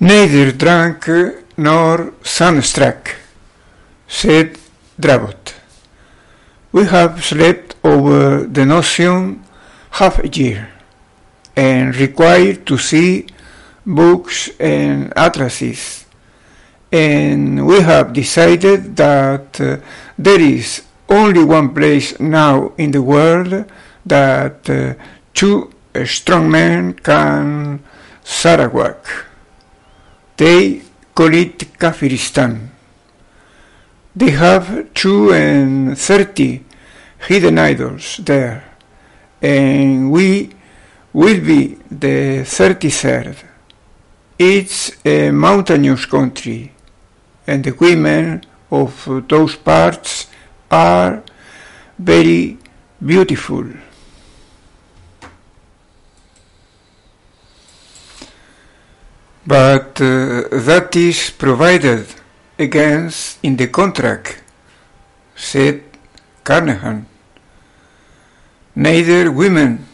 Neither drunk nor sunstruck, said Dravot. We have slept over the notion half a year, and required to see books and atlases, and we have decided that uh, there is only one place now in the world that uh, two strong men can Sar-a-whack. They call it Kafiristan. They have two and thirty hidden idols there, and we will be the thirty-third. It's a mountainous country, and the women of those parts are very beautiful. But uh, that is provided against in the contract, said Carnahan. Neither women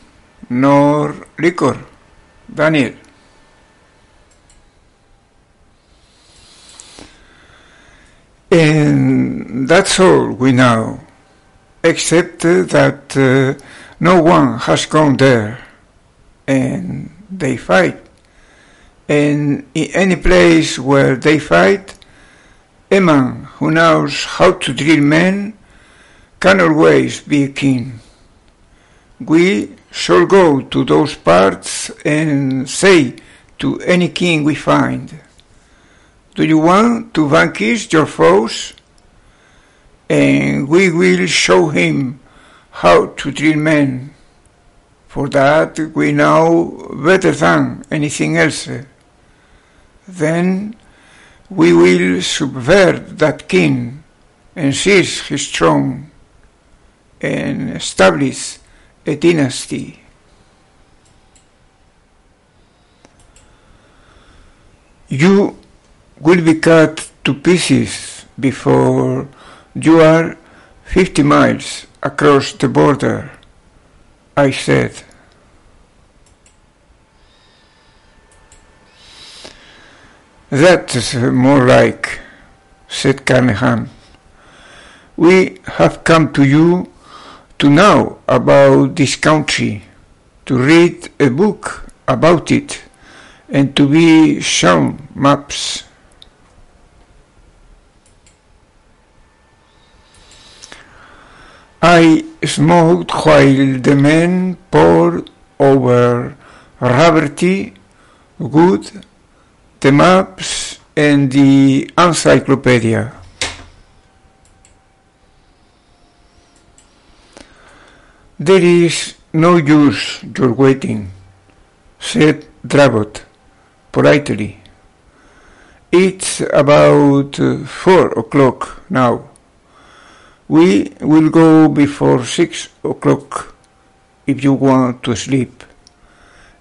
nor liquor, Daniel. And that's all we know, except that uh, no one has gone there and they fight. And in any place where they fight, a man who knows how to drill men can always be a king. We shall go to those parts and say to any king we find, Do you want to vanquish your foes? And we will show him how to drill men. For that we know better than anything else. Then we will subvert that king and seize his throne and establish a dynasty. You will be cut to pieces before you are 50 miles across the border, I said. That's more like, said Carnahan. We have come to you to know about this country, to read a book about it, and to be shown maps. I smoked while the men pored over rubber tea, Wood, the maps, and the encyclopedia. There is no use your waiting, said Dravot politely. It's about four o'clock now. We will go before six o'clock if you want to sleep,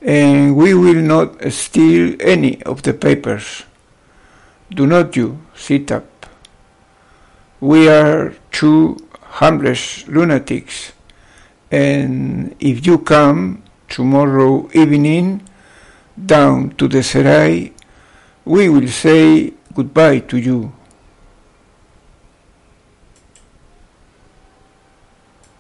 and we will not steal any of the papers. Do not you sit up. We are two harmless lunatics and if you come tomorrow evening down to the Serai, we will say goodbye to you.